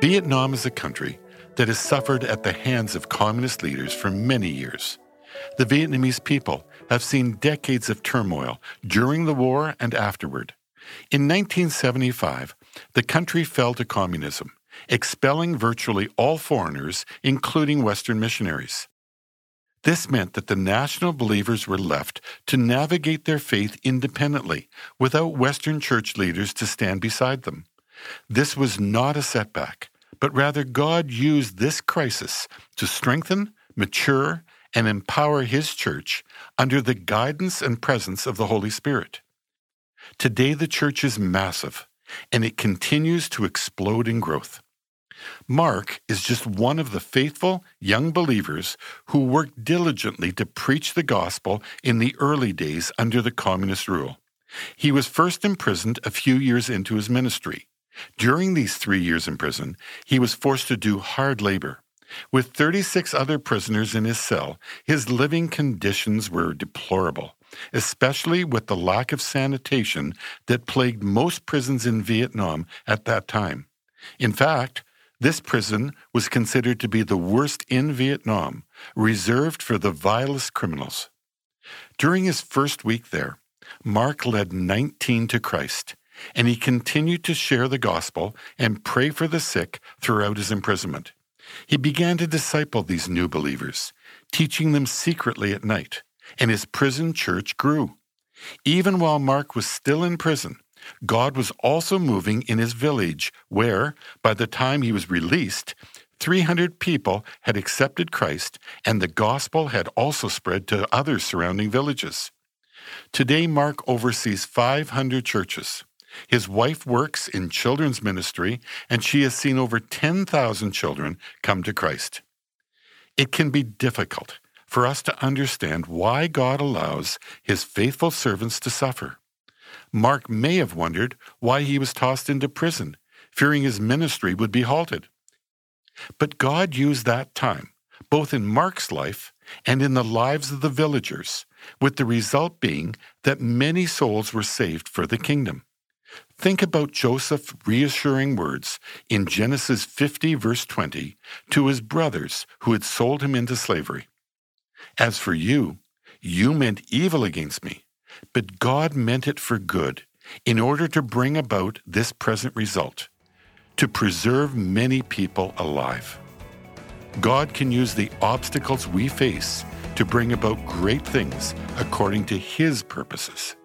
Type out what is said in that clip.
Vietnam is a country that has suffered at the hands of communist leaders for many years. The Vietnamese people have seen decades of turmoil during the war and afterward. In 1975, the country fell to communism, expelling virtually all foreigners, including Western missionaries. This meant that the national believers were left to navigate their faith independently without Western church leaders to stand beside them. This was not a setback, but rather God used this crisis to strengthen, mature, and empower His church under the guidance and presence of the Holy Spirit. Today, the church is massive, and it continues to explode in growth. Mark is just one of the faithful young believers who worked diligently to preach the gospel in the early days under the communist rule. He was first imprisoned a few years into his ministry. During these three years in prison, he was forced to do hard labor. With 36 other prisoners in his cell, his living conditions were deplorable, especially with the lack of sanitation that plagued most prisons in Vietnam at that time. In fact, this prison was considered to be the worst in Vietnam, reserved for the vilest criminals. During his first week there, Mark led 19 to Christ, and he continued to share the gospel and pray for the sick throughout his imprisonment. He began to disciple these new believers, teaching them secretly at night, and his prison church grew. Even while Mark was still in prison, God was also moving in his village, where, by the time he was released, 300 people had accepted Christ, and the gospel had also spread to other surrounding villages. Today, Mark oversees 500 churches. His wife works in children's ministry, and she has seen over 10,000 children come to Christ. It can be difficult for us to understand why God allows his faithful servants to suffer. Mark may have wondered why he was tossed into prison, fearing his ministry would be halted. But God used that time, both in Mark's life and in the lives of the villagers, with the result being that many souls were saved for the kingdom. Think about Joseph's reassuring words in Genesis 50, verse 20, to his brothers who had sold him into slavery. As for you, you meant evil against me but God meant it for good in order to bring about this present result to preserve many people alive. God can use the obstacles we face to bring about great things according to His purposes.